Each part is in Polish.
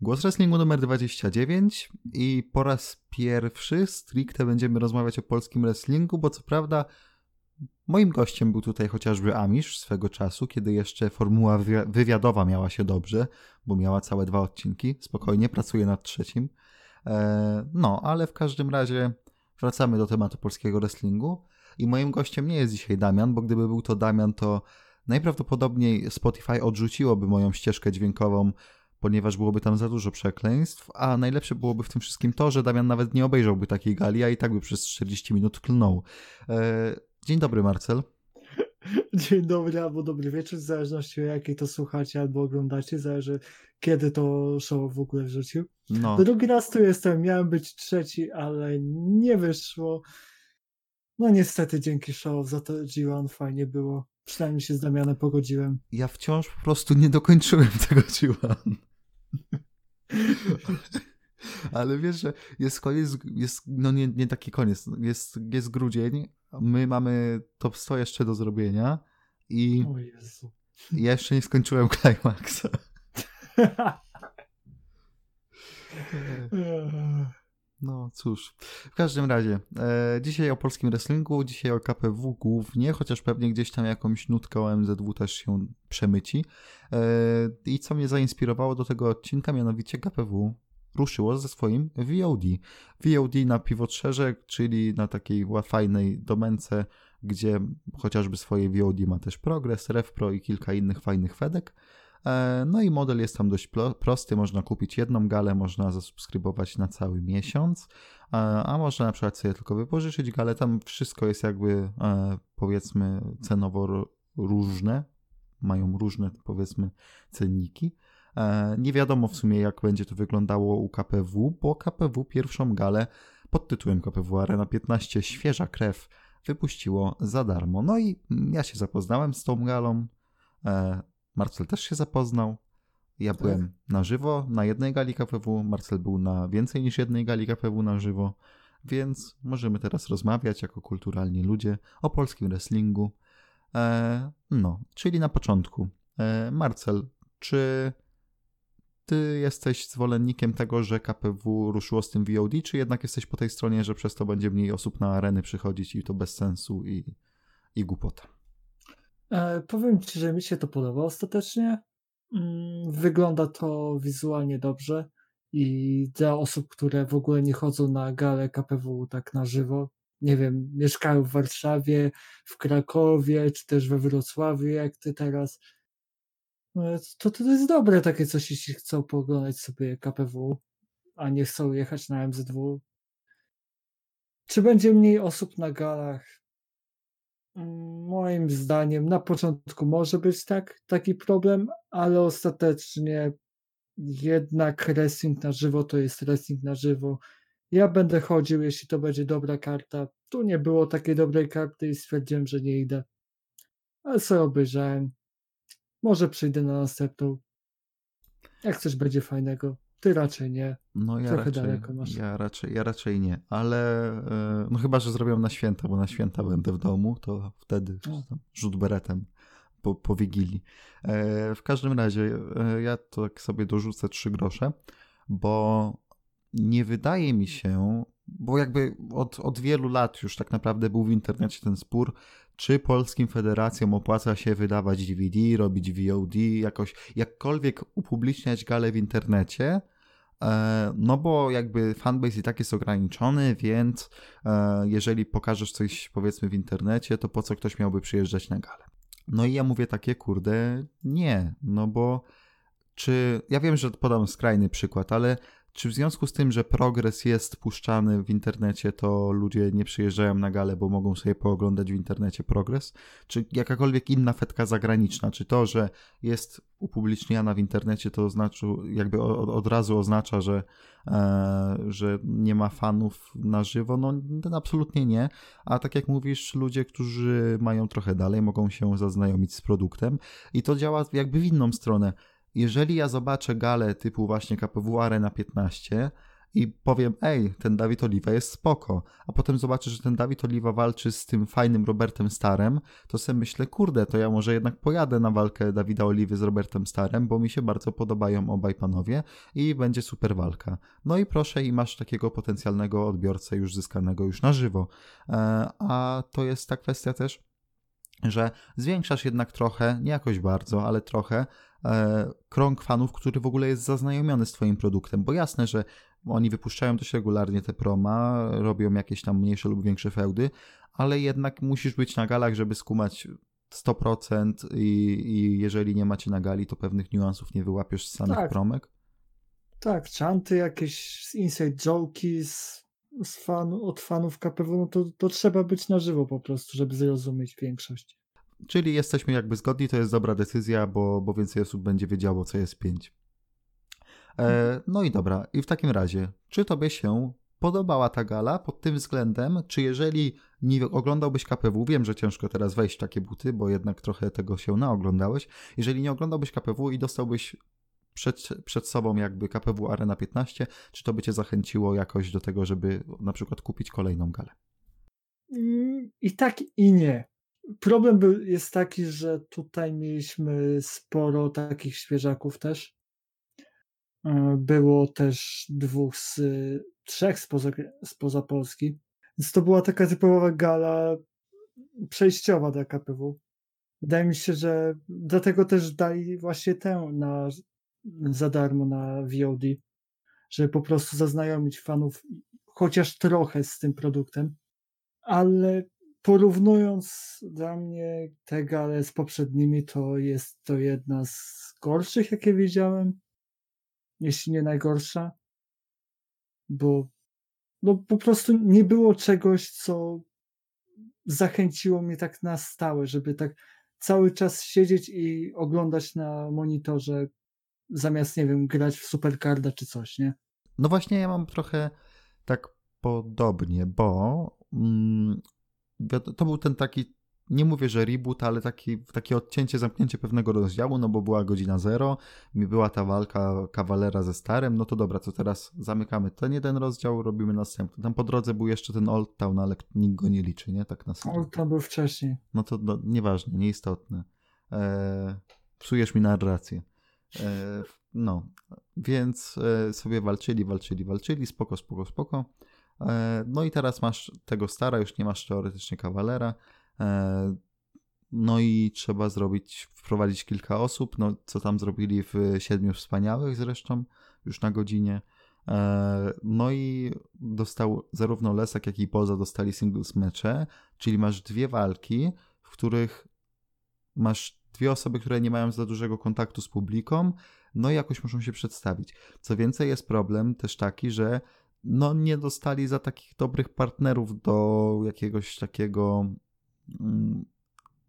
Głos Wrestlingu numer 29 i po raz pierwszy stricte będziemy rozmawiać o polskim wrestlingu, bo co prawda moim gościem był tutaj chociażby Amisz swego czasu, kiedy jeszcze formuła wywiadowa miała się dobrze, bo miała całe dwa odcinki. Spokojnie, pracuję nad trzecim. E, no, ale w każdym razie wracamy do tematu polskiego wrestlingu i moim gościem nie jest dzisiaj Damian, bo gdyby był to Damian, to najprawdopodobniej Spotify odrzuciłoby moją ścieżkę dźwiękową ponieważ byłoby tam za dużo przekleństw, a najlepsze byłoby w tym wszystkim to, że Damian nawet nie obejrzałby takiej gali, a i tak by przez 40 minut klnął. E, dzień dobry, Marcel. Dzień dobry albo dobry wieczór, w zależności od jakiej to słuchacie albo oglądacie, zależy kiedy to show w ogóle wrzucił. No. Drugi raz tu jestem, miałem być trzeci, ale nie wyszło. No niestety dzięki show za to G1 fajnie było. Przynajmniej się z Damianem pogodziłem. Ja wciąż po prostu nie dokończyłem tego G1. Ale wiesz, że jest koniec, jest, no nie, nie taki koniec, jest, jest grudzień, my mamy top 100 jeszcze do zrobienia i o Jezu. ja jeszcze nie skończyłem Climaxa. No cóż, w każdym razie, e, dzisiaj o polskim wrestlingu, dzisiaj o KPW głównie, chociaż pewnie gdzieś tam jakąś nutkę o MZW też się przemyci. E, I co mnie zainspirowało do tego odcinka, mianowicie KPW ruszyło ze swoim VOD. VOD na piwotrze, czyli na takiej fajnej domence, gdzie chociażby swoje VOD ma też Progress, RevPro i kilka innych fajnych fedek. E, no i model jest tam dość prosty, można kupić jedną galę, można zasubskrybować na cały miesiąc, e, a można na przykład sobie tylko wypożyczyć galę, tam wszystko jest jakby e, powiedzmy cenowo różne, mają różne powiedzmy cenniki. Nie wiadomo w sumie jak będzie to wyglądało u KPW, bo KPW pierwszą galę pod tytułem KPW Arena 15 Świeża Krew wypuściło za darmo. No i ja się zapoznałem z tą galą, Marcel też się zapoznał. Ja tak. byłem na żywo na jednej gali KPW, Marcel był na więcej niż jednej gali KPW na żywo, więc możemy teraz rozmawiać jako kulturalni ludzie o polskim wrestlingu. E, no, czyli na początku. E, Marcel, czy ty jesteś zwolennikiem tego, że KPW ruszyło z tym VOD, czy jednak jesteś po tej stronie, że przez to będzie mniej osób na areny przychodzić i to bez sensu i, i głupota? E, powiem Ci, że mi się to podoba ostatecznie. Mm, wygląda to wizualnie dobrze i dla osób, które w ogóle nie chodzą na galę KPW tak na żywo, nie wiem, mieszkają w Warszawie, w Krakowie, czy też we Wrocławiu, jak Ty teraz, e, to to jest dobre takie coś, jeśli chcą pooglądać sobie KPW, a nie chcą jechać na MZW. Czy będzie mniej osób na galach? Moim zdaniem na początku może być tak, taki problem, ale ostatecznie jednak wrestling na żywo to jest wrestling na żywo. Ja będę chodził, jeśli to będzie dobra karta. Tu nie było takiej dobrej karty i stwierdziłem, że nie idę. Ale sobie obejrzałem. Może przyjdę na następną. Jak coś będzie fajnego. Ty raczej nie. No ja Trochę raczej, daleko masz. Ja raczej, ja raczej nie, ale e, no chyba, że zrobią na święta, bo na święta będę w domu, to wtedy rzut beretem po, po Wigilii. E, w każdym razie e, ja to tak sobie dorzucę trzy grosze, bo nie wydaje mi się, bo jakby od, od wielu lat już tak naprawdę był w internecie ten spór, czy polskim federacjom opłaca się wydawać DVD, robić VOD, jakoś jakkolwiek upubliczniać galę w internecie, no bo jakby fanbase i tak jest ograniczony, więc e, jeżeli pokażesz coś powiedzmy w internecie, to po co ktoś miałby przyjeżdżać na galę? No i ja mówię takie, kurde, nie, no bo czy, ja wiem, że podam skrajny przykład, ale czy w związku z tym, że progres jest puszczany w internecie, to ludzie nie przyjeżdżają na galę, bo mogą sobie pooglądać w internecie progres? Czy jakakolwiek inna fetka zagraniczna? Czy to, że jest upubliczniana w internecie, to oznacza, jakby od, od razu oznacza, że, e, że nie ma fanów na żywo? No, absolutnie nie. A tak jak mówisz, ludzie, którzy mają trochę dalej, mogą się zaznajomić z produktem i to działa jakby w inną stronę jeżeli ja zobaczę galę typu właśnie KPW Arena 15 i powiem, ej, ten Dawid Oliwa jest spoko, a potem zobaczę, że ten Dawid Oliwa walczy z tym fajnym Robertem Starem, to sobie myślę, kurde, to ja może jednak pojadę na walkę Dawida Oliwy z Robertem Starem, bo mi się bardzo podobają obaj panowie i będzie super walka. No i proszę, i masz takiego potencjalnego odbiorcę już zyskanego już na żywo. E, a to jest ta kwestia też, że zwiększasz jednak trochę, nie jakoś bardzo, ale trochę, krąg fanów, który w ogóle jest zaznajomiony z Twoim produktem, bo jasne, że oni wypuszczają też regularnie te proma, robią jakieś tam mniejsze lub większe feudy, ale jednak musisz być na galach, żeby skumać 100% i, i jeżeli nie macie na gali, to pewnych niuansów nie wyłapiesz z samych Tak. promek. Tak, czanty, jakieś inside joke'i z, z fan, od fanów KPW, no to, to trzeba być na żywo po prostu, żeby zrozumieć większość. Czyli jesteśmy jakby zgodni, to jest dobra decyzja, bo, bo więcej osób będzie wiedziało, co jest 5. E, no i dobra, i w takim razie, czy tobie się podobała ta gala pod tym względem, czy jeżeli nie oglądałbyś KPW, wiem, że ciężko teraz wejść w takie buty, bo jednak trochę tego się naoglądałeś, jeżeli nie oglądałbyś KPW i dostałbyś przed, przed sobą jakby KPW Arena 15, czy to by cię zachęciło jakoś do tego, żeby na przykład kupić kolejną galę? Mm, I tak i nie. Problem był, jest taki, że tutaj mieliśmy sporo takich świeżaków też. E, Było też dwóch z trzech spoza, spoza Polski. Więc to była taka typowa gala przejściowa dla KPW. Wydaje mi się, że dlatego też dali właśnie tę na, za darmo na VOD, żeby po prostu zaznajomić fanów chociaż trochę z tym produktem. Ale porównując dla mnie te gale z poprzednimi, to jest to jedna z gorszych, jakie widziałem. Jeśli nie najgorsza. Bo no po prostu nie było czegoś, co zachęciło mnie tak na stałe, żeby tak cały czas siedzieć i oglądać na monitorze, zamiast, nie wiem, grać w Supercarda czy coś, nie? No właśnie, ja mam trochę tak podobnie, bo mm, to był ten taki, nie mówię, że reboot, ale taki, takie odcięcie, zamknięcie pewnego rozdziału, no bo była godzina zero, była ta walka kawalera ze starym, no to dobra, co teraz zamykamy ten jeden rozdział, robimy następny. Tam po drodze był jeszcze ten Old Town, ale nikt go nie liczy, nie? Tak na serio. O, to był wcześniej. No to no, nieważne, nieistotne. E, psujesz mi narrację. E, no, więc e, sobie walczyli, walczyli, walczyli, spoko, spoko, spoko. E, no i teraz masz tego stara, już nie masz teoretycznie kawalera. E, no i trzeba zrobić, wprowadzić kilka osób, no co tam zrobili w Siedmiu Wspaniałych zresztą, już na godzinie. E, No i dostał zarówno Lesak, jak i Poza dostali singles mecze, czyli masz dwie walki, w których masz dwie osoby, które nie mają za dużego kontaktu z publiką, no i jakoś muszą się przedstawić. Co więcej, jest problem też taki, że no nie dostali za takich dobrych partnerów do jakiegoś takiego mm,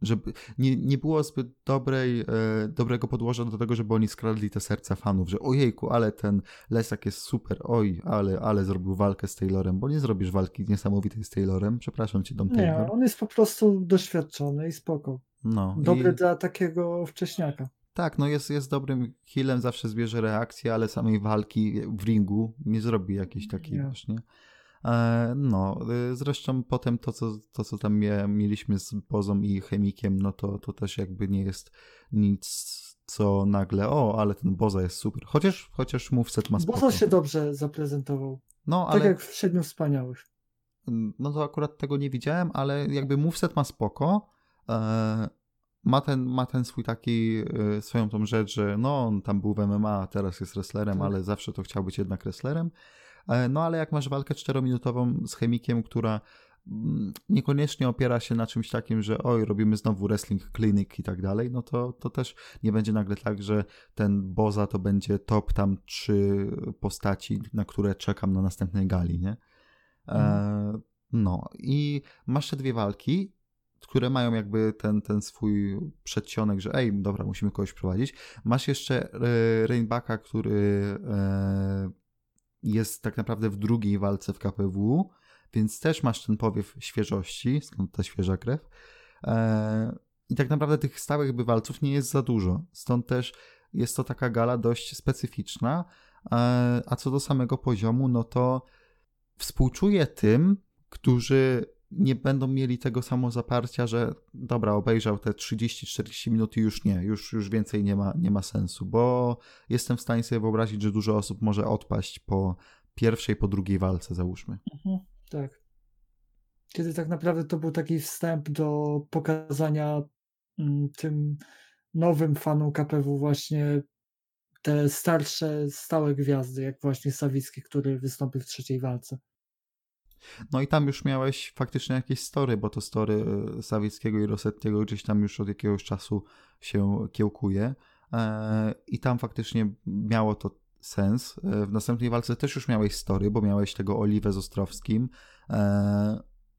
żeby nie, nie było zbyt dobrej, e, dobrego podłoża do tego, żeby oni skradli te serca fanów, że ojejku, ale ten Lesak jest super, oj, ale, ale zrobił walkę z Taylorem, bo nie zrobisz walki niesamowitej z Taylorem, przepraszam cię, Dom Nie, Taylor. on jest po prostu doświadczony i spoko. No, Dobry i, dla takiego wcześniaka. Tak, no jest, jest dobrym healem, zawsze zbierze reakcję, ale samej walki w ringu nie zrobi jakiejś takiej Nie. właśnie. E, No, y, zresztą potem to, co, to, co tam mie- mieliśmy z Bozą i Chemikiem, no to, to też jakby nie jest nic, co nagle, o, ale ten Boza jest super. Chociaż, chociaż moveset ma spoko. Bozo się dobrze zaprezentował. No, Tak ale jak w Siedmiu Wspaniałych. no to akurat tego nie widziałem, ale jakby moveset ma spoko. E, ma ten, ma ten swój taki, e, swoją tą rzecz, że no on tam był w MMA, teraz jest wrestlerem, Tak. ale zawsze to chciał być jednak wrestlerem. E, no ale jak masz walkę czterominutową z chemikiem, która mm, niekoniecznie opiera się na czymś takim, że oj, robimy znowu wrestling clinic i tak dalej, no to, to też nie będzie nagle tak, że ten Boza to będzie top tam trzy postaci, na które czekam na następnej gali, nie? E, no i masz te dwie walki, które mają jakby ten, ten swój przedsionek, że ej, dobra, musimy kogoś prowadzić. Masz jeszcze e, Rainbacka, który e, jest tak naprawdę w drugiej walce w KPW, więc też masz ten powiew świeżości, skąd ta świeża krew. E, I tak naprawdę tych stałych bywalców nie jest za dużo. Stąd też jest to taka gala dość specyficzna, a co do samego poziomu, no to współczuję tym, którzy nie będą mieli tego samo zaparcia, że dobra, obejrzał te 30-40 minut i już nie, już, już więcej nie ma, nie ma sensu, bo jestem w stanie sobie wyobrazić, że dużo osób może odpaść po pierwszej, po drugiej walce, załóżmy. Mhm, tak. Kiedy tak naprawdę to był taki wstęp do pokazania mm, tym nowym fanom KPW właśnie te starsze, stałe gwiazdy, jak właśnie Sawicki, który wystąpił w trzeciej walce. No i tam już miałeś faktycznie jakieś story, bo to story e, Sawickiego i Rosettiego gdzieś tam już od jakiegoś czasu się kiełkuje. E, I tam faktycznie miało to sens. E, w następnej walce też już miałeś story, bo miałeś tego Oliwę z Ostrowskim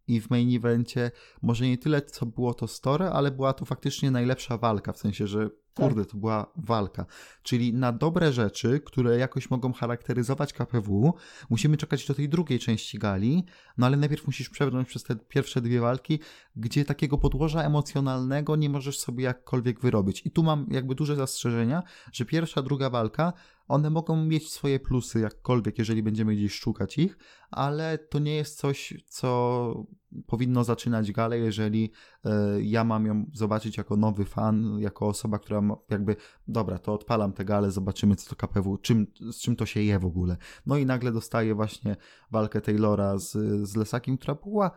i w main evencie może nie tyle, co było to story, ale była to faktycznie najlepsza walka, w sensie, że kurde, to była walka. Czyli na dobre rzeczy, które jakoś mogą charakteryzować KPW, musimy czekać do tej drugiej części gali, no ale najpierw musisz przebrnąć przez te pierwsze dwie walki, gdzie takiego podłoża emocjonalnego nie możesz sobie jakkolwiek wyrobić. I tu mam jakby duże zastrzeżenia, że pierwsza, druga walka one mogą mieć swoje plusy jakkolwiek, jeżeli będziemy gdzieś szukać ich, ale to nie jest coś, co powinno zaczynać galę, jeżeli y, ja mam ją zobaczyć jako nowy fan, jako osoba, która ma, jakby, dobra, to odpalam tę galę, zobaczymy co to KPW, czym, z czym to się je w ogóle. No i nagle dostaję właśnie walkę Taylora z, z Lesakiem, która była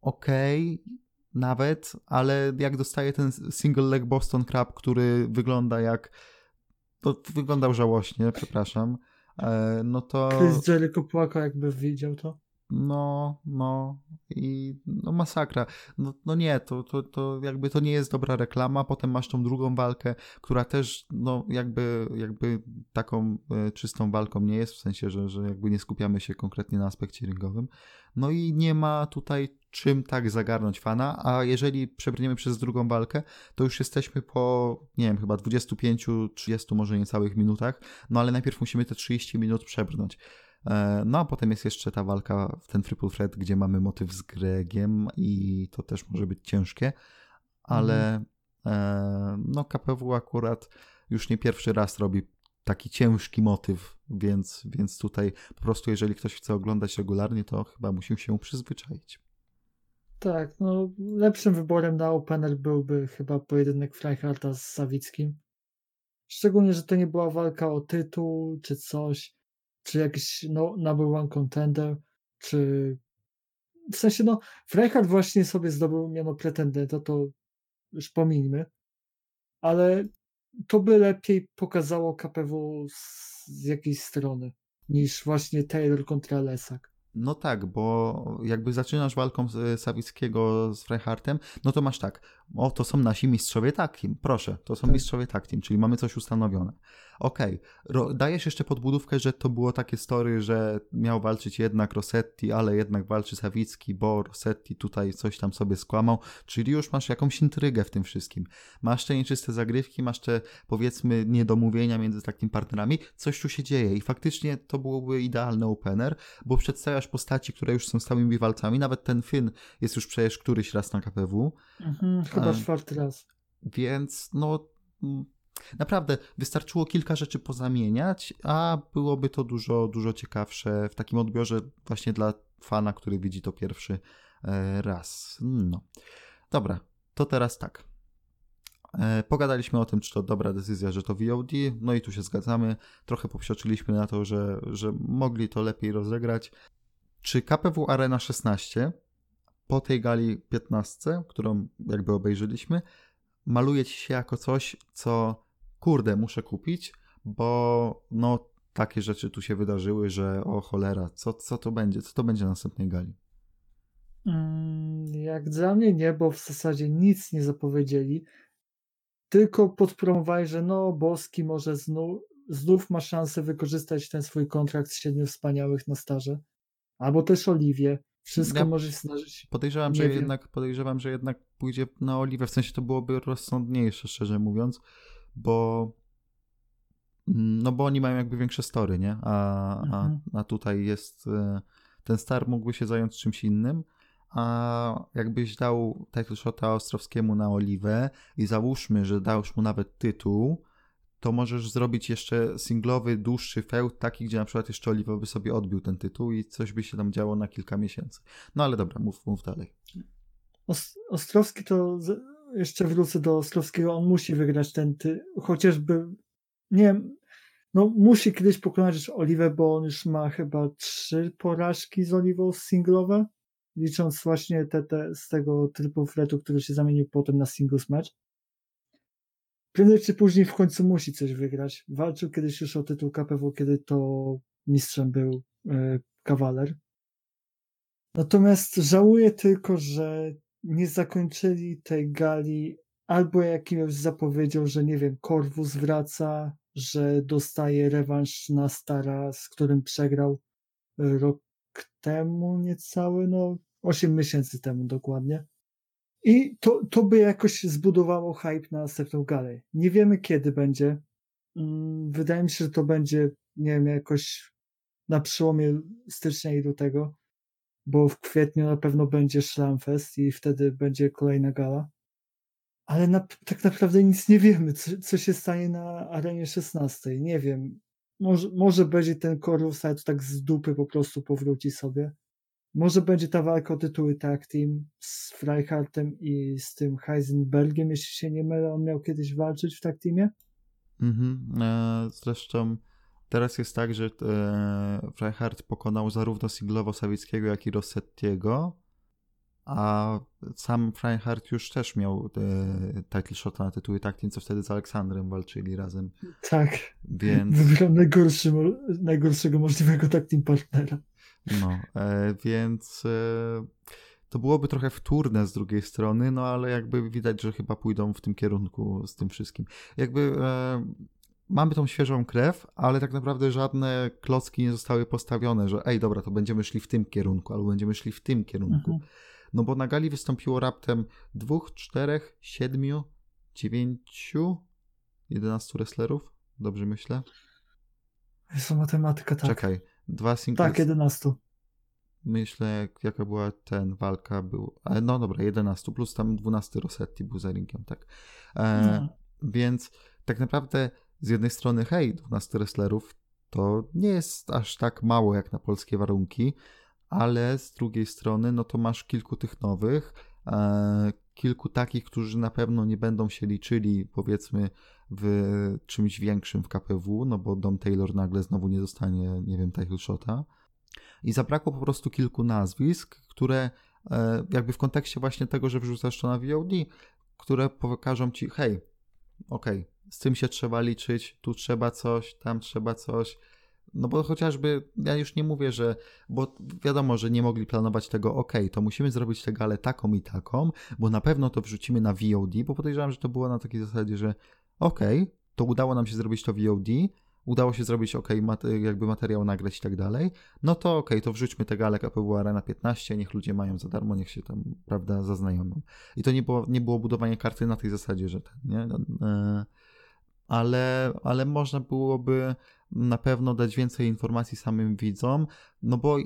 okej, okay, nawet, ale jak dostaję ten single leg Boston Crab, który wygląda jak to wyglądał żałośnie, przepraszam. E, no to. Chris Jericho płakał, jakby widział to. No, no i no masakra. No, no nie, to, to, to jakby to nie jest dobra reklama. Potem masz tą drugą walkę, która też no jakby, jakby taką e, czystą walką nie jest, w sensie, że, że jakby nie skupiamy się konkretnie na aspekcie ringowym. No i nie ma tutaj czym tak zagarnąć fana, a jeżeli przebrniemy przez drugą walkę, to już jesteśmy po, nie wiem, chyba 25-30 może niecałych minutach, no ale najpierw musimy te 30 minut przebrnąć. E, no a potem jest jeszcze ta walka w ten triple threat, gdzie mamy motyw z Gregiem i to też może być ciężkie, ale mhm. no KPW akurat już nie pierwszy raz robi taki ciężki motyw, więc, więc tutaj po prostu jeżeli ktoś chce oglądać regularnie, to chyba musi się przyzwyczaić. Tak, no lepszym wyborem na opener byłby chyba pojedynek Freiharta z Sawickim. Szczególnie, że to nie była walka o tytuł czy coś, czy jakiś no, number one contender, czy w sensie no Freihart właśnie sobie zdobył miano pretendenta, to już pomińmy, ale to by lepiej pokazało KPW z, z jakiej strony niż właśnie Taylor kontra Lesak. No tak, bo jakby zaczynasz walką z Sawickiego z Freihartem, no to masz tak, o to są nasi mistrzowie tag team, proszę, to są tak. mistrzowie tag team, czyli mamy coś ustanowione. Okej, okay. dajesz jeszcze podbudówkę, że to było takie story, że miał walczyć jednak Rossetti, ale jednak walczy Sawicki, bo Rossetti tutaj coś tam sobie skłamał, czyli już masz jakąś intrygę w tym wszystkim. Masz te nieczyste zagrywki, masz te powiedzmy niedomówienia między takimi partnerami, coś tu się dzieje i faktycznie to byłoby idealny opener, bo przedstawiasz postaci, które już są stałymi walcami, nawet ten Finn jest już przecież któryś raz na KPW. Mhm, chyba czwarty raz. Więc no Naprawdę, wystarczyło kilka rzeczy pozamieniać, a byłoby to dużo, dużo ciekawsze w takim odbiorze właśnie dla fana, który widzi to pierwszy e, raz. No. Dobra, to teraz tak. E, pogadaliśmy o tym, czy to dobra decyzja, że to VOD, no i tu się zgadzamy. Trochę popsioczyliśmy na to, że, że mogli to lepiej rozegrać. Czy KPW Arena 16 po tej gali 15, którą jakby obejrzeliśmy, maluje ci się jako coś, co kurde, muszę kupić, bo no takie rzeczy tu się wydarzyły, że o cholera, co, co to będzie? Co to będzie na następnej gali? Mm, jak dla mnie nie, bo w zasadzie nic nie zapowiedzieli. Tylko podpromowali, że no Boski może znów, znów ma szansę wykorzystać ten swój kontrakt z siedmiu wspaniałych na starze. Albo też Oliwie. Wszystko ja może się zdarzyć. Podejrzewam, że jednak podejrzewam, że jednak pójdzie na Oliwę, w sensie to byłoby rozsądniejsze, szczerze mówiąc bo no bo oni mają jakby większe story, nie? A, mhm. a, a tutaj jest e, ten star mógłby się zająć czymś innym, a jakbyś dał title shota Ostrowskiemu na Oliwę i załóżmy, że dałeś mu nawet tytuł, to możesz zrobić jeszcze singlowy, dłuższy feud, taki, gdzie na przykład jeszcze Oliwa by sobie odbił ten tytuł i coś by się tam działo na kilka miesięcy. No ale dobra, mów, mów dalej. Ostrowski to jeszcze wrócę do Ostrowskiego, on musi wygrać ten ty, chociażby nie wiem, no musi kiedyś pokonać Oliwę, bo on już ma chyba trzy porażki z Oliwą singlowe, licząc właśnie te, te z tego typu fletu, który się zamienił potem na singles match. Prędzej czy później w końcu musi coś wygrać. Walczył kiedyś już o tytuł KPW, kiedy to mistrzem był e, kawaler. Natomiast żałuję tylko, że nie zakończyli tej gali albo jakimś zapowiedzią, że nie wiem, Korwus wraca, że dostaje rewanż na Stara, z którym przegrał rok temu niecały, no 8 miesięcy temu dokładnie. I to, to by jakoś zbudowało hype na następną galę. Nie wiemy kiedy będzie. Mm, wydaje mi się, że to będzie, nie wiem, jakoś na przełomie stycznia i lutego, bo w kwietniu na pewno będzie Schlamfest i wtedy będzie kolejna gala. Ale na, tak naprawdę nic nie wiemy, co, co się stanie na arenie 16. Nie wiem. Może, może będzie ten to tak z dupy po prostu powróci sobie. Może będzie ta walka o tytuły tag team z Freihartem i z tym Heisenbergiem, jeśli się nie mylę, on miał kiedyś walczyć w tag teamie? Mhm. E, zresztą teraz jest tak, że e, Freihart pokonał zarówno singlowo Sawickiego, jak i Rossettiego, a sam Freihart już też miał e, title shota na tytuły team, co wtedy z Aleksandrem walczyli razem. Tak. Więc... Wybrał najgorszy, najgorszego możliwego tag team partnera. No, e, więc e, to byłoby trochę wtórne z drugiej strony, no ale jakby widać, że chyba pójdą w tym kierunku z tym wszystkim. Jakby e, mamy tą świeżą krew, ale tak naprawdę żadne klocki nie zostały postawione, że ej, dobra, to będziemy szli w tym kierunku, albo będziemy szli w tym kierunku. Mhm. No bo na gali wystąpiło raptem dwóch, czterech, siedmiu, dziewięciu, jedenastu wrestlerów, dobrze myślę? Jest to matematyka, tak. Czekaj, Dwa singles. Tak, 11. Myślę, jak, jaka była ten walka, był. No dobra, 11 plus tam 12 Rossetti był za ringiem, tak. E, no. Więc tak naprawdę z jednej strony, hej, 12 wrestlerów to nie jest aż tak mało jak na polskie warunki, ale z drugiej strony, no to masz kilku tych nowych, e, kilku takich, którzy na pewno nie będą się liczyli, powiedzmy, w czymś większym w KPW, no bo Dom Taylor nagle znowu nie dostanie, nie wiem, title shota. I zabrakło po prostu kilku nazwisk, które e, jakby w kontekście właśnie tego, że wrzucasz to na VOD, które pokażą ci, hej, okej, okay, z tym się trzeba liczyć, tu trzeba coś, tam trzeba coś. No bo chociażby, ja już nie mówię, że, bo wiadomo, że nie mogli planować tego, ok, to musimy zrobić tę galę taką i taką, bo na pewno to wrzucimy na VOD, bo podejrzewam, że to było na takiej zasadzie, że ok, to udało nam się zrobić to VOD, udało się zrobić ok, jakby materiał nagrać i tak dalej, no to ok, to wrzućmy tę galę KPW Arena 15, niech ludzie mają za darmo, niech się tam, prawda, zaznajomią. I to nie było, nie było budowanie karty na tej zasadzie, że ten, nie? E, ale, ale można byłoby na pewno dać więcej informacji samym widzom, no bo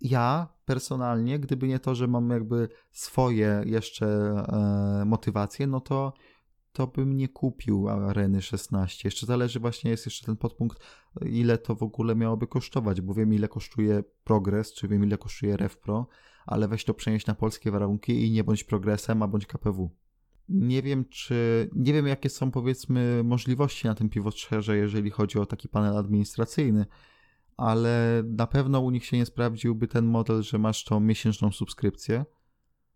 ja personalnie, gdyby nie to, że mam jakby swoje jeszcze e, motywacje, no to to bym nie kupił Areny 16. Jeszcze zależy właśnie, jest jeszcze ten podpunkt, ile to w ogóle miałoby kosztować, bo wiem ile kosztuje Progress, czy wiem ile kosztuje RevPro, ale weź to przenieść na polskie warunki i nie bądź Progressem, a bądź KPW. Nie wiem, czy. Nie wiem, jakie są powiedzmy możliwości na tym pivotrze, jeżeli chodzi o taki panel administracyjny, ale na pewno u nich się nie sprawdziłby ten model, że masz tą miesięczną subskrypcję.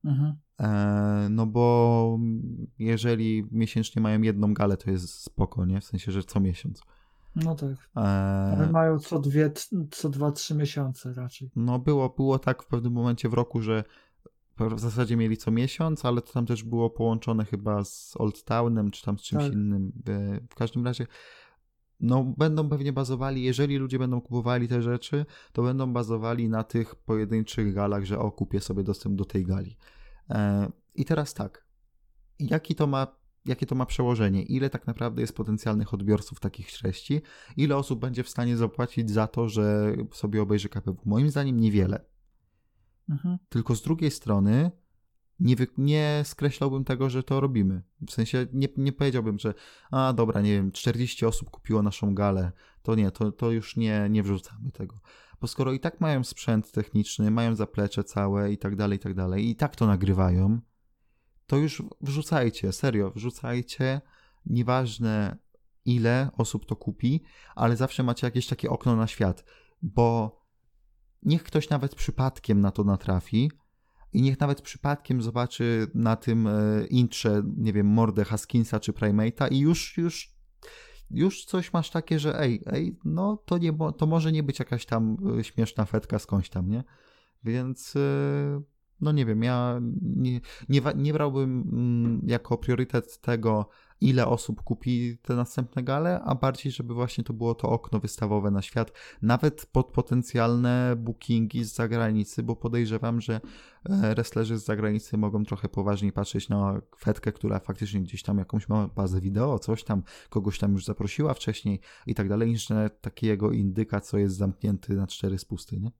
Mhm. E, no bo jeżeli miesięcznie mają jedną galę, to jest spoko, nie? W sensie, że co miesiąc. No tak. E... Ale mają co dwie, co dwa, trzy miesiące raczej. No było, było tak w pewnym momencie w roku, że w zasadzie mieli co miesiąc, ale to tam też było połączone chyba z Old Townem, czy tam z czymś tak. innym. W każdym razie no, będą pewnie bazowali, jeżeli ludzie będą kupowali te rzeczy, to będą bazowali na tych pojedynczych galach, że o, kupię sobie dostęp do tej gali. E, I teraz tak, jaki to ma, jakie to ma przełożenie? Ile tak naprawdę jest potencjalnych odbiorców takich treści? Ile osób będzie w stanie zapłacić za to, że sobie obejrzy KPW? Moim zdaniem niewiele. Mhm. Tylko z drugiej strony nie, wy, nie skreślałbym tego, że to robimy. W sensie nie, nie powiedziałbym, że a dobra, nie wiem, 40 osób kupiło naszą galę, to nie, to, to już nie, nie wrzucamy tego. Bo skoro i tak mają sprzęt techniczny, mają zaplecze całe i tak dalej, i tak dalej, i tak to nagrywają, to już wrzucajcie, serio, wrzucajcie, nieważne ile osób to kupi, ale zawsze macie jakieś takie okno na świat, bo niech ktoś nawet przypadkiem na to natrafi i niech nawet przypadkiem zobaczy na tym e, intrze, nie wiem, mordę Haskinsa czy Primate'a i już, już, już coś masz takie, że ej, ej, no to, nie, to może nie być jakaś tam e, śmieszna fetka skądś tam, nie? Więc e, no nie wiem, ja nie, nie, nie brałbym mm, jako priorytet tego, ile osób kupi te następne gale, a bardziej, żeby właśnie to było to okno wystawowe na świat, nawet pod potencjalne bookingi z zagranicy, bo podejrzewam, że e, wrestlerzy z zagranicy mogą trochę poważniej patrzeć na fetkę, która faktycznie gdzieś tam jakąś ma bazę wideo, coś tam, kogoś tam już zaprosiła wcześniej i tak dalej, niż takiego indyka, co jest zamknięty na cztery spusty, nie?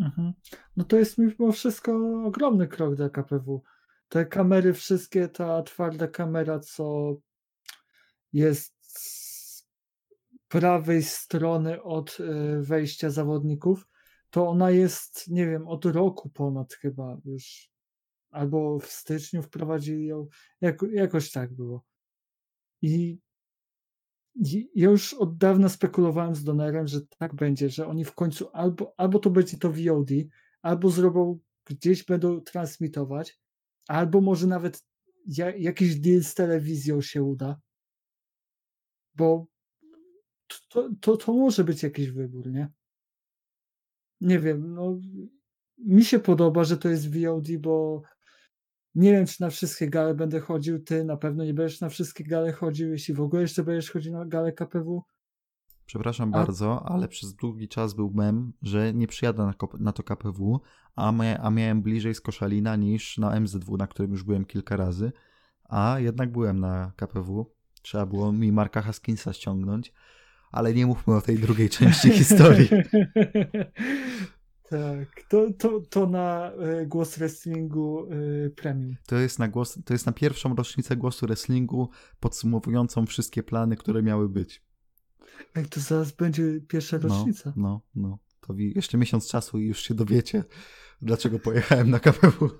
Mhm. No to jest mimo wszystko ogromny krok dla KPW. Te kamery wszystkie, ta twarda kamera, co jest z prawej strony od e, wejścia zawodników, to ona jest, nie wiem, od roku ponad chyba już. Albo w styczniu wprowadzili ją. Jak, jakoś tak było. I ja już od dawna spekulowałem z Donerem, że tak będzie, że oni w końcu albo, albo to będzie to VOD, albo zrobią, gdzieś będą transmitować, albo może nawet ja, jakiś deal z telewizją się uda, bo to, to, to może być jakiś wybór, nie? Nie wiem, no mi się podoba, że to jest VOD, bo nie wiem, czy na wszystkie gale będę chodził. Ty na pewno nie będziesz na wszystkie gale chodził, jeśli w ogóle jeszcze będziesz chodził na gale KPW. Przepraszam a... bardzo, ale przez długi czas był mem, że nie przyjadę na, na to KPW, a, a miałem bliżej z Koszalina niż na MZW, na którym już byłem kilka razy, a jednak byłem na KPW. Trzeba było mi Marka Haskinsa ściągnąć, ale nie mówmy o tej drugiej części historii. Tak, to, to, to na y, głos wrestlingu y, premium. To jest, na głos, to jest na pierwszą rocznicę głosu wrestlingu podsumowującą wszystkie plany, które miały być. Jak to zaraz będzie pierwsza no, rocznica. No, no. To jeszcze miesiąc czasu i już się dowiecie, dlaczego pojechałem na KPW.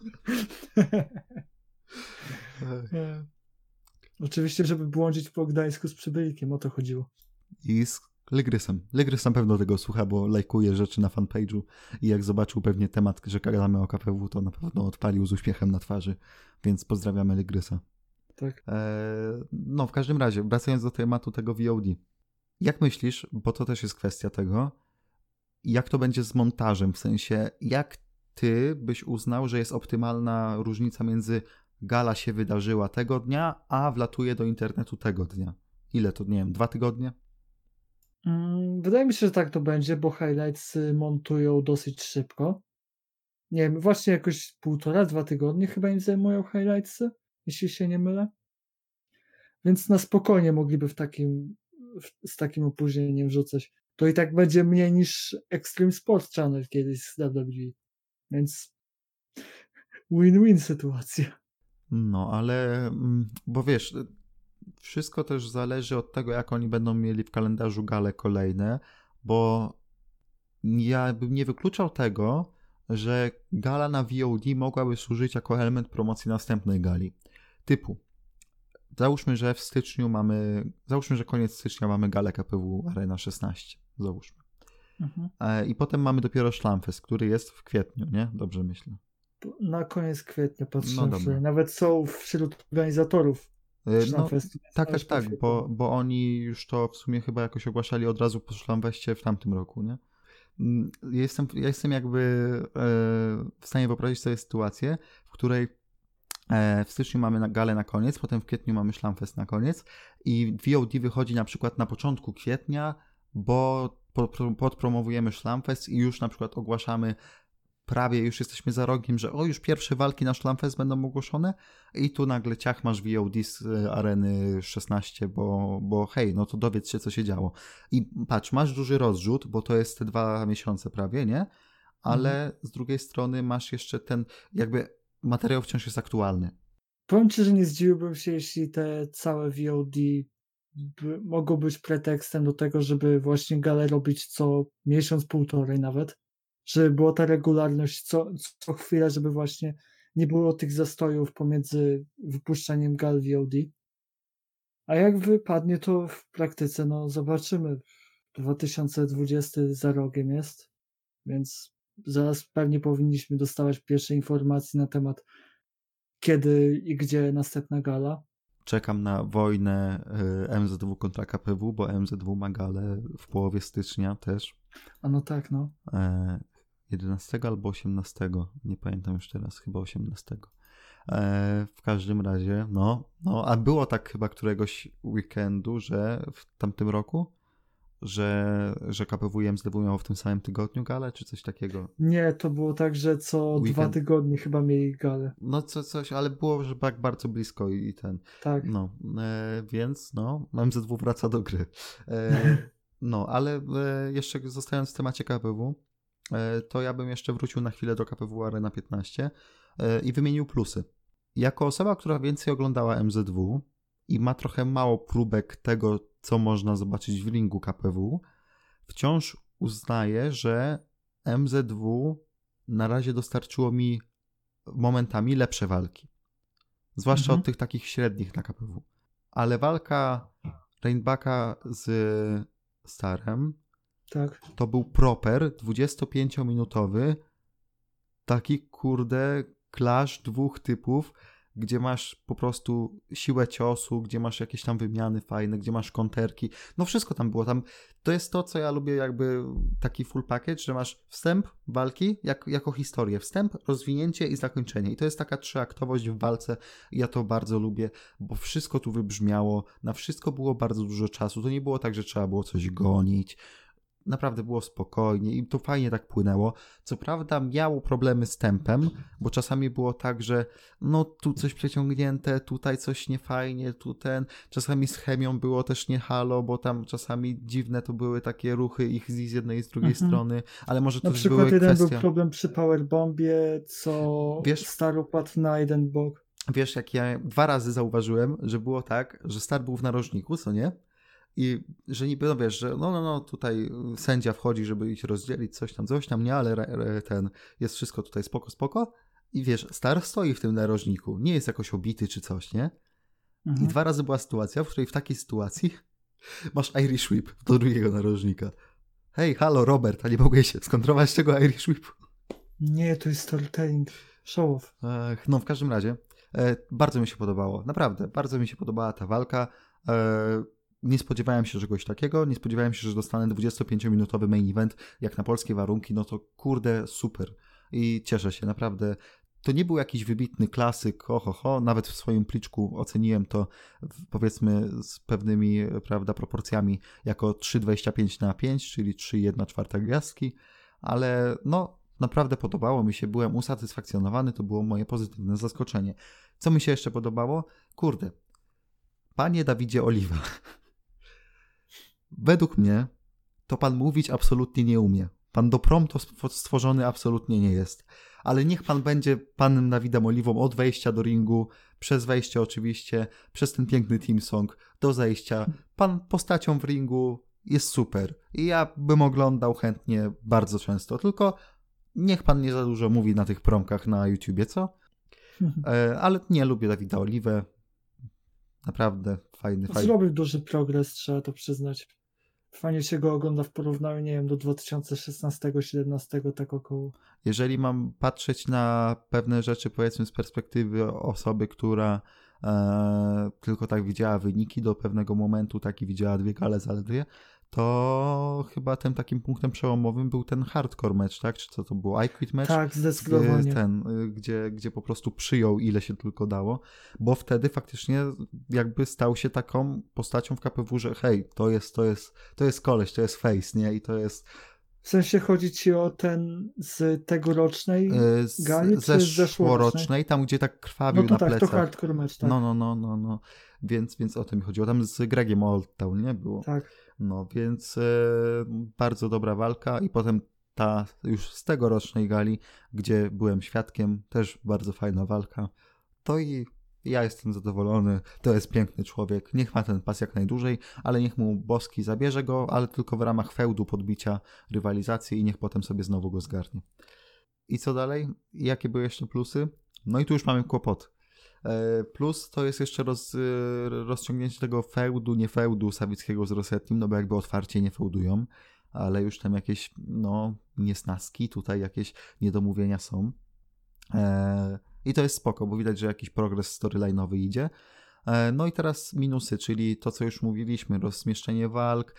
Oczywiście, żeby błądzić po Gdańsku z przybylikiem, o to chodziło. I z Legrysem. Legrys na pewno tego słucha, bo lajkuje rzeczy na fanpage'u i jak zobaczył pewnie temat, że gadamy o KPW, to na pewno odpalił z uśmiechem na twarzy, więc pozdrawiamy Legrysa. Tak. E, no, w każdym razie, wracając do tematu tego VOD. Jak myślisz, bo to też jest kwestia tego, jak to będzie z montażem, w sensie jak ty byś uznał, że jest optymalna różnica między gala się wydarzyła tego dnia, a wlatuje do internetu tego dnia? Ile to, nie wiem, dwa tygodnie? Mm, wydaje mi się, że tak to będzie, bo highlights y, montują dosyć szybko. Nie wiem, właśnie jakoś półtora, dwa tygodnie chyba im zajmują highlightsy, jeśli się nie mylę. Więc na spokojnie mogliby w takim, z takim opóźnieniem wrzucać. To i tak będzie mniej niż Extreme Sports Channel kiedyś z WWE. Więc win-win sytuacja. No, ale mm, bo wiesz, wszystko też zależy od tego, jak oni będą mieli w kalendarzu gale kolejne, bo ja bym nie wykluczał tego, że gala na VOD mogłaby służyć jako element promocji następnej gali. Typu, załóżmy, że w styczniu mamy, załóżmy, że koniec stycznia mamy galę KPW Arena 16, załóżmy. Mhm. E, I potem mamy dopiero Szlamfest, który jest w kwietniu, nie? Dobrze myślę. Na koniec kwietnia patrzę. No Nawet są wśród organizatorów Y, no, tak, tak, tak, bo, bo oni już to w sumie chyba jakoś ogłaszali od razu po Szlamweście w tamtym roku, nie? Mm, jestem, ja jestem jakby e, w stanie wyobrazić sobie sytuację, w której e, w styczniu mamy galę na koniec, potem w kwietniu mamy Szlamfest na koniec i VOD wychodzi na przykład na początku kwietnia, bo podpromowujemy Szlamfest i już na przykład ogłaszamy prawie już jesteśmy za rogiem, że o, już pierwsze walki na Szlamfest będą ogłoszone i tu nagle ciach masz VOD z e, areny 16, bo, bo hej, no to dowiedz się, co się działo. I patrz, masz duży rozrzut, bo to jest te dwa miesiące prawie, nie? Ale mhm. z drugiej strony masz jeszcze ten, jakby materiał wciąż jest aktualny. Powiem ci, że nie zdziwiłbym się, jeśli te całe VOD by, mogą być pretekstem do tego, żeby właśnie galę robić co miesiąc, półtorej nawet, żeby była ta regularność co, co chwilę, żeby właśnie nie było tych zastojów pomiędzy wypuszczeniem gal VOD. A jak wypadnie to w praktyce, no zobaczymy. 2020 za rogiem jest, więc zaraz pewnie powinniśmy dostawać pierwsze informacje na temat kiedy i gdzie następna gala. Czekam na wojnę y, MZW kontra KPW, bo MZW ma galę w połowie stycznia też. A no tak, no. 11 e, albo 18, nie pamiętam już teraz, chyba 18. E, w każdym razie, no, no, a było tak chyba któregoś weekendu, że w tamtym roku, że, że KPW i MZW miało w tym samym tygodniu galę, czy coś takiego? Nie, to było tak, że co Weekend. dwa tygodnie chyba mieli galę. No co, coś, ale było, że tak bardzo blisko i, i ten. Tak. No, e, więc no, MZW wraca do gry. E, no, ale e, jeszcze zostając w temacie KPW, e, to ja bym jeszcze wrócił na chwilę do KPW Arena 15 e, i wymienił plusy. Jako osoba, która więcej oglądała MZW i ma trochę mało próbek tego, co można zobaczyć w ringu KPW, wciąż uznaję, że MZW na razie dostarczyło mi momentami lepsze walki. Zwłaszcza mhm. od tych takich średnich na KPW. Ale walka Rainbacka z Starem tak. to był proper 25-minutowy taki kurde clash dwóch typów, gdzie masz po prostu siłę ciosu, gdzie masz jakieś tam wymiany fajne, gdzie masz konterki. No wszystko tam było. Tam to jest to, co ja lubię, jakby taki full package, że masz wstęp walki jak, jako historię. Wstęp, rozwinięcie i zakończenie. I to jest taka trzyaktowość w walce. Ja to bardzo lubię, bo wszystko tu wybrzmiało, na wszystko było bardzo dużo czasu. To nie było tak, że trzeba było coś gonić naprawdę było spokojnie i to fajnie tak płynęło. Co prawda miało problemy z tempem, bo czasami było tak, że no tu coś przeciągnięte, tutaj coś niefajnie, tu ten. Czasami z chemią było też nie halo, bo tam czasami dziwne to były takie ruchy ich z jednej i z drugiej mhm. strony, ale może to Na przykład były jeden kwestia... był problem przy powerbombie, co Wiesz, Star upadł na jeden bok. Wiesz, jak ja dwa razy zauważyłem, że było tak, że Star był w narożniku, co nie? I że niby, no wiesz, że no, no, no, tutaj sędzia wchodzi, żeby ich rozdzielić, coś tam, coś tam, nie, ale ten, jest wszystko tutaj spoko, spoko. I wiesz, Star stoi w tym narożniku, nie jest jakoś obity czy coś, nie? Mhm. I dwa razy była sytuacja, w której w takiej sytuacji masz Irish Whip do drugiego narożnika. Hej, halo, Robert, a nie mogłeś się skontrować tego Irish Whipu? Nie, to jest storytelling, show off. Ech, no, w każdym razie, e, bardzo mi się podobało, naprawdę, bardzo mi się podobała ta walka. E, nie spodziewałem się czegoś takiego, nie spodziewałem się, że dostanę 25-minutowy main event, jak na polskie warunki, no to kurde, super. I cieszę się, naprawdę. To nie był jakiś wybitny klasyk, oho, ho, nawet w swoim pliczku oceniłem to powiedzmy z pewnymi, prawda, proporcjami jako 3,25 na 5, czyli 3,1 czwarta gwiazdki, ale no, naprawdę podobało mi się, byłem usatysfakcjonowany, to było moje pozytywne zaskoczenie. Co mi się jeszcze podobało? Kurde, panie Dawidzie Oliwa, Według mnie to pan mówić absolutnie nie umie. Pan do prompto stworzony absolutnie nie jest. Ale niech pan będzie panem Dawidem Oliwą od wejścia do ringu, przez wejście oczywiście, przez ten piękny team song do zejścia. Pan postacią w ringu jest super. I ja bym oglądał chętnie bardzo często. Tylko niech pan nie za dużo mówi na tych promkach na YouTubie, co? E, ale nie lubię Dawida Oliwę. Naprawdę fajny, fajny. Zrobił duży progres, trzeba to przyznać. Fajnie się go ogląda w porównaniu, nie wiem, do 2016-17, tak około. Jeżeli mam patrzeć na pewne rzeczy, powiedzmy z perspektywy osoby, która e, tylko tak widziała wyniki do pewnego momentu, tak i widziała dwie gale zaledwie, to chyba tym takim punktem przełomowym był ten hardcore match, tak? Czy co to było? I Quit match? Tak, zdecydowanie. Ten, y, gdzie, gdzie po prostu przyjął ile się tylko dało, bo wtedy faktycznie jakby stał się taką postacią w KPW, że hej, to jest, to jest, to jest koleś, to jest face, nie? I to jest w sensie chodzi ci o ten z tegorocznej y, z, gali, czy zeszłorocznej? tam gdzie tak krwawił no to na tak, plecach. to hardcore match, tak. No, no, no, no, no. Więc, więc o tym chodziło. Tam z Gregiem Oldtown, nie było? Tak. No, więc e, bardzo dobra walka i potem ta już z tegorocznej gali, gdzie byłem świadkiem, też bardzo fajna walka. To i ja jestem zadowolony, to jest piękny człowiek, niech ma ten pas jak najdłużej, ale niech mu Boski zabierze go, ale tylko w ramach fełdu podbicia rywalizacji i niech potem sobie znowu go zgarnie. I co dalej? Jakie były jeszcze plusy? No i tu już mamy kłopot. E, plus to jest jeszcze roz, e, rozciągnięcie tego fełdu, nie fełdu Sawickiego z Rosettim, no bo jakby otwarcie nie fełdują, ale już tam jakieś no niesnaski, tutaj jakieś niedomówienia są. E, I to jest spoko, bo widać, że jakiś progres storyline'owy idzie. No i teraz minusy, czyli to, co już mówiliśmy, rozmieszczenie walk,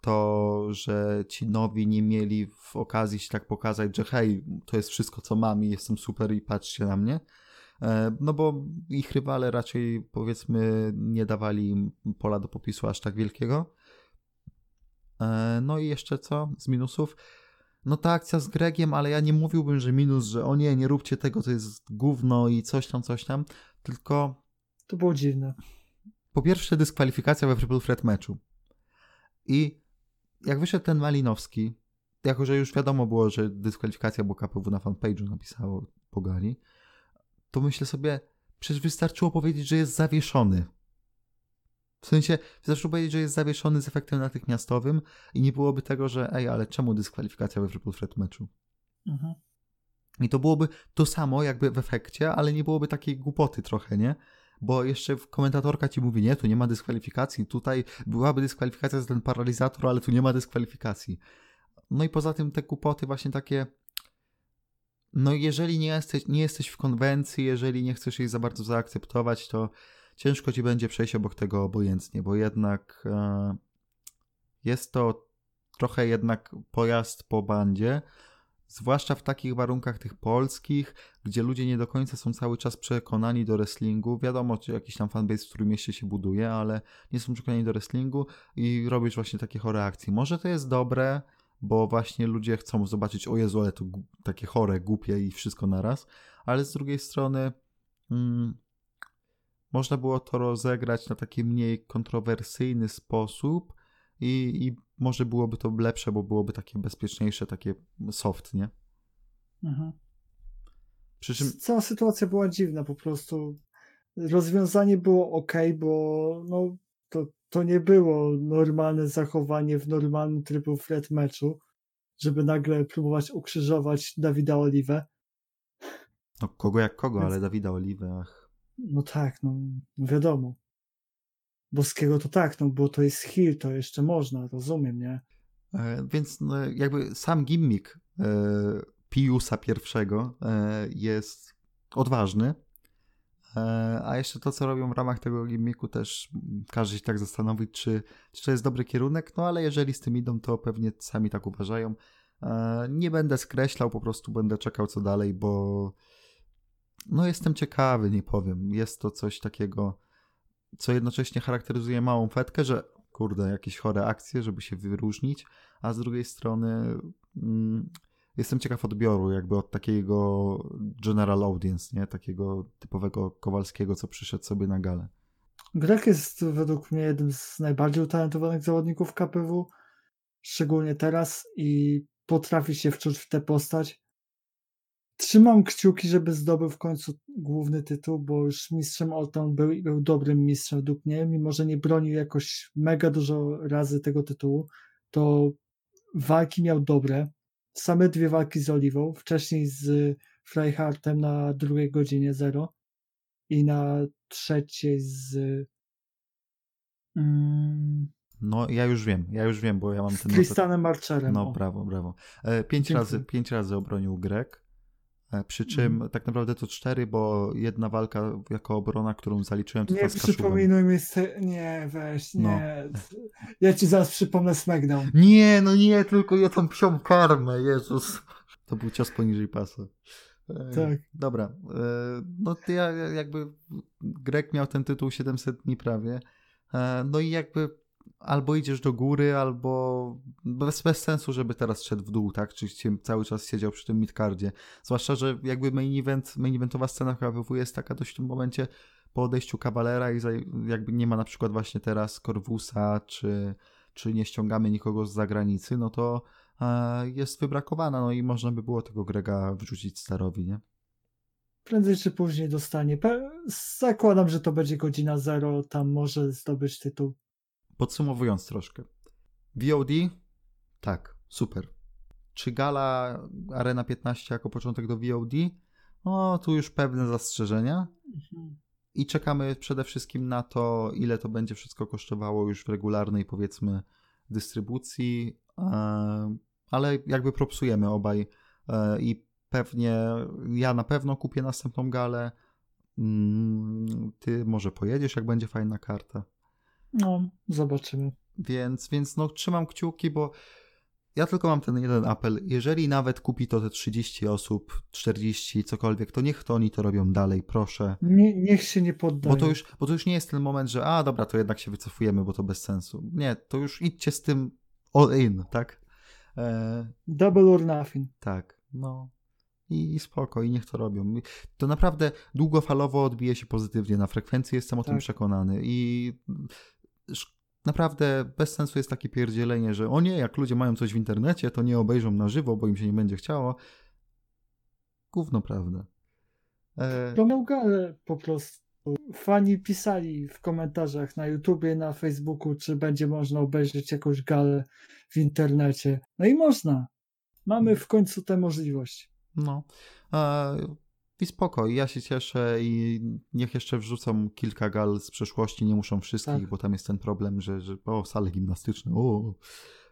to, że ci nowi nie mieli w okazji się tak pokazać, że hej, to jest wszystko, co mam i jestem super i patrzcie na mnie. E, no bo ich rywale raczej powiedzmy nie dawali im pola do popisu aż tak wielkiego. E, no i jeszcze co z minusów? No ta akcja z Gregiem, ale ja nie mówiłbym, że minus, że o nie, nie róbcie tego, to jest gówno i coś tam, coś tam, tylko... To było dziwne. Po pierwsze dyskwalifikacja we Triple Threat meczu. I jak wyszedł ten Malinowski, jako że już wiadomo było, że dyskwalifikacja, bo KPW na fanpage'u napisało po gali, to myślę sobie, przecież wystarczyło powiedzieć, że jest zawieszony. W sensie, wystarczyło powiedzieć, że jest zawieszony z efektem natychmiastowym i nie byłoby tego, że ej, ale czemu dyskwalifikacja we triple threat meczu? Mhm. I to byłoby to samo jakby w efekcie, ale nie byłoby takiej głupoty trochę, nie? Bo jeszcze komentatorka ci mówi, nie, tu nie ma dyskwalifikacji, tutaj byłaby dyskwalifikacja za ten paralizator, ale tu nie ma dyskwalifikacji. No i poza tym te głupoty właśnie takie no jeżeli nie jesteś, nie jesteś w konwencji, jeżeli nie chcesz jej za bardzo zaakceptować, to ciężko ci będzie przejść obok tego obojętnie, bo jednak e, jest to trochę jednak pojazd po bandzie, zwłaszcza w takich warunkach tych polskich, gdzie ludzie nie do końca są cały czas przekonani do wrestlingu. Wiadomo, czy jakiś tam fanbase w którym mieście się buduje, ale nie są przekonani do wrestlingu i robisz właśnie takie chore akcje. Może to jest dobre, bo właśnie ludzie chcą zobaczyć, o Jezu, ale to takie chore, głupie i wszystko naraz, ale z drugiej strony mm, można było to rozegrać na taki mniej kontrowersyjny sposób i, i może byłoby to lepsze, bo byłoby takie bezpieczniejsze, takie soft, nie? Mhm. Przy czym... Cała sytuacja była dziwna po prostu. Rozwiązanie było ok, bo no, to to nie było normalne zachowanie w normalnym trybu flat meczu, żeby nagle próbować ukrzyżować Dawida Oliwę. No kogo jak kogo, Więc... ale Dawida Oliwę, ach. No tak, no, wiadomo. Boskiego to tak, no bo to jest heal, to jeszcze można, rozumiem, nie? E, więc no, jakby sam gimmick e, Piusa pierwszego e, jest odważny, a jeszcze to, co robią w ramach tego gimmicku, też każe się tak zastanowić, czy, czy to jest dobry kierunek. No ale jeżeli z tym idą, to pewnie sami tak uważają. E, nie będę skreślał, po prostu będę czekał co dalej, bo no jestem ciekawy, nie powiem. Jest to coś takiego, co jednocześnie charakteryzuje małą fetkę, że kurde, jakieś chore akcje, żeby się wyróżnić, a z drugiej strony mm, jestem ciekaw odbioru jakby od takiego general audience, nie? Takiego typowego Kowalskiego, co przyszedł sobie na galę. Grek jest według mnie jednym z najbardziej utalentowanych zawodników KPW, szczególnie teraz i potrafi się wczuć w tę postać. Trzymam kciuki, żeby zdobył w końcu główny tytuł, bo już mistrzem Olton był i był dobrym mistrzem według mnie, mimo że nie bronił jakoś mega dużo razy tego tytułu, to walki miał dobre, same dwie walki z Oliwą, wcześniej z Freihartem na drugiej godzinie 0 i na trzeciej z mm, no ja już wiem, ja już wiem, bo ja mam ten... Z Tristanem Marcherem. No, brawo, brawo. E, pięć, razy, pięć razy obronił Grek, przy czym mm. tak naprawdę to cztery, bo jedna walka jako obrona, którą zaliczyłem, to Nie przypominuj mi, nie weź, no. nie. No. Ja ci zaraz przypomnę SmackDown. Nie, no nie, tylko ja tą psią karmę, Jezus. To był cios poniżej pasa. E, tak. Dobra, e, no ja jakby Grek miał ten tytuł 700 dni prawie, no i jakby albo idziesz do góry, albo bez, bez sensu, żeby teraz szedł w dół, tak? Czy cały czas siedział przy tym midcardzie. Zwłaszcza, że jakby main event, main eventowa scena KWW jest taka dość w tym momencie po odejściu Kawalera i jakby nie ma na przykład właśnie teraz Corvusa, czy, czy nie ściągamy nikogo z zagranicy, no to e, jest wybrakowana, no i można by było tego Grega wrzucić Starowi, nie? Prędzej czy później dostanie. Zakładam, że to będzie godzina zero, tam może zdobyć tytuł. Podsumowując troszkę. VOD? Tak, super. Czy gala Arena 15 jako początek do VOD? No, tu już pewne zastrzeżenia. Mhm. I czekamy przede wszystkim na to, ile to będzie wszystko kosztowało już w regularnej, powiedzmy, dystrybucji. e, Ale jakby propsujemy obaj e, i pewnie ja na pewno kupię następną galę. Mm, Ty może pojedziesz, jak będzie fajna karta. No, zobaczymy. Więc, więc no, trzymam kciuki, bo ja tylko mam ten jeden apel. Jeżeli nawet kupi to te 30 osób, 40, cokolwiek, to niech to oni to robią dalej, proszę. Nie, niech się nie poddaje. Bo to, już, bo to już nie jest ten moment, że a dobra, to jednak się wycofujemy, bo to bez sensu. Nie, to już idźcie z tym all in, tak? E, Double or nothing. tak, no. I, I spoko, i niech to robią. To naprawdę długofalowo odbije się pozytywnie na frekwencji, jestem o tym Tak. przekonany. I naprawdę bez sensu jest takie pierdzielenie, że o nie, jak ludzie mają coś w internecie, to nie obejrzą na żywo, bo im się nie będzie chciało. Gówno prawda. E, galę po prostu. Fani pisali w komentarzach na YouTubie, na Facebooku, czy będzie można obejrzeć jakąś galę w internecie. No i można. Mamy w końcu tę możliwość. No. E, I spoko, i ja się cieszę i niech jeszcze wrzucą kilka gal z przeszłości, nie muszą wszystkich, Tak. bo tam jest ten problem, że, że o, sale gimnastyczne, o.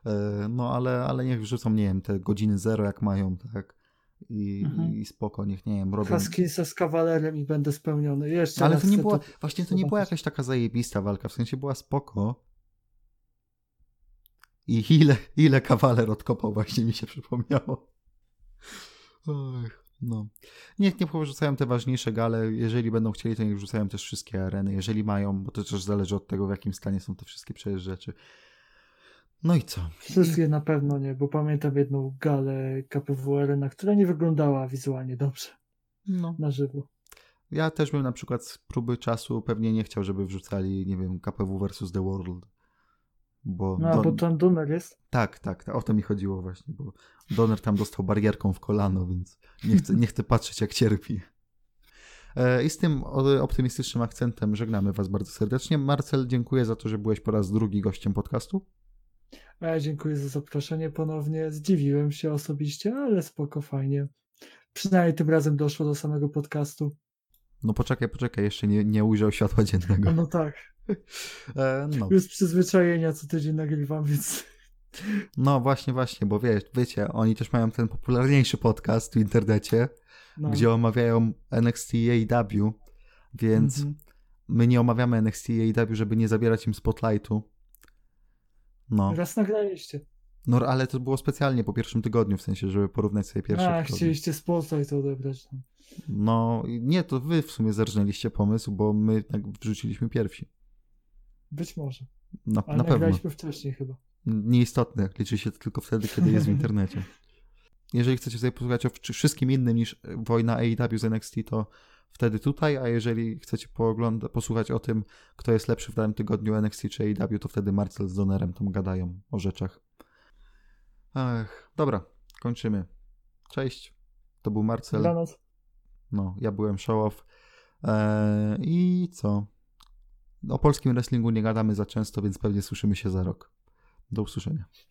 E, no ale, ale niech wrzucą, nie wiem, te godziny zero jak mają, tak. I, Mhm. i spoko, niech, nie wiem, robią... Haskinsa z kawalerem i będę spełniony. Jeszcze Ale to nie była, właśnie to nie była jakaś taka zajebista walka, w sensie była spoko. I ile, ile kawaler odkopał, właśnie mi się przypomniało. Ach, no. Niech nie porzucają te ważniejsze gale. Jeżeli będą chcieli, to niech wrzucają też wszystkie areny. Jeżeli mają, bo to też zależy od tego, w jakim stanie są te wszystkie przecież rzeczy. No i co? Wszystkie na pewno nie, bo pamiętam jedną galę KPW Arena, która nie wyglądała wizualnie dobrze No. na żywo. Ja też bym na przykład z próby czasu pewnie nie chciał, żeby wrzucali, nie wiem, KPW versus The World. Bo, No, a do- bo tam Donner jest. Tak, tak, tak, o to mi chodziło właśnie, bo Donner tam dostał barierką w kolano, więc nie chcę, nie chcę patrzeć, jak cierpi. E, I z tym optymistycznym akcentem żegnamy Was bardzo serdecznie. Marcel, dziękuję za to, że byłeś po raz drugi gościem podcastu. A ja dziękuję za zaproszenie ponownie. Zdziwiłem się osobiście, ale spoko, fajnie. Przynajmniej tym razem doszło do samego podcastu. No poczekaj, poczekaj, jeszcze nie, nie ujrzał światła dziennego. No tak, E, no. już przyzwyczajenia co tydzień nagrywam, więc no właśnie, właśnie, bo wiesz, wiecie, oni też mają ten popularniejszy podcast w internecie, no. gdzie omawiają NXT i AEW, więc Mhm. my nie omawiamy NXT i AEW, żeby nie zabierać im spotlightu. No. Raz nagraliście. No ale to było specjalnie po pierwszym tygodniu, w sensie, żeby porównać sobie pierwszy A, tygodnie. chcieliście spotlight odebrać. No. No i nie, to wy w sumie zerżnęliście pomysł, bo my tak wrzucili pierwsi. Być może. Na, Ale na pewno. wcześniej chyba. Nieistotne, liczy się to tylko wtedy, kiedy jest w internecie. Jeżeli chcecie sobie posłuchać o wszy- wszystkim innym niż wojna AEW z NXT, to wtedy tutaj, a jeżeli chcecie poogląda- posłuchać o tym, kto jest lepszy w danym tygodniu NXT czy AEW, to wtedy Marcel z Donerem tam gadają o rzeczach. Ech, dobra, kończymy. Cześć, to był Marcel. Dla nas. No, ja byłem show. Eee, I co? O polskim wrestlingu nie gadamy za często, więc pewnie słyszymy się za rok. Do usłyszenia.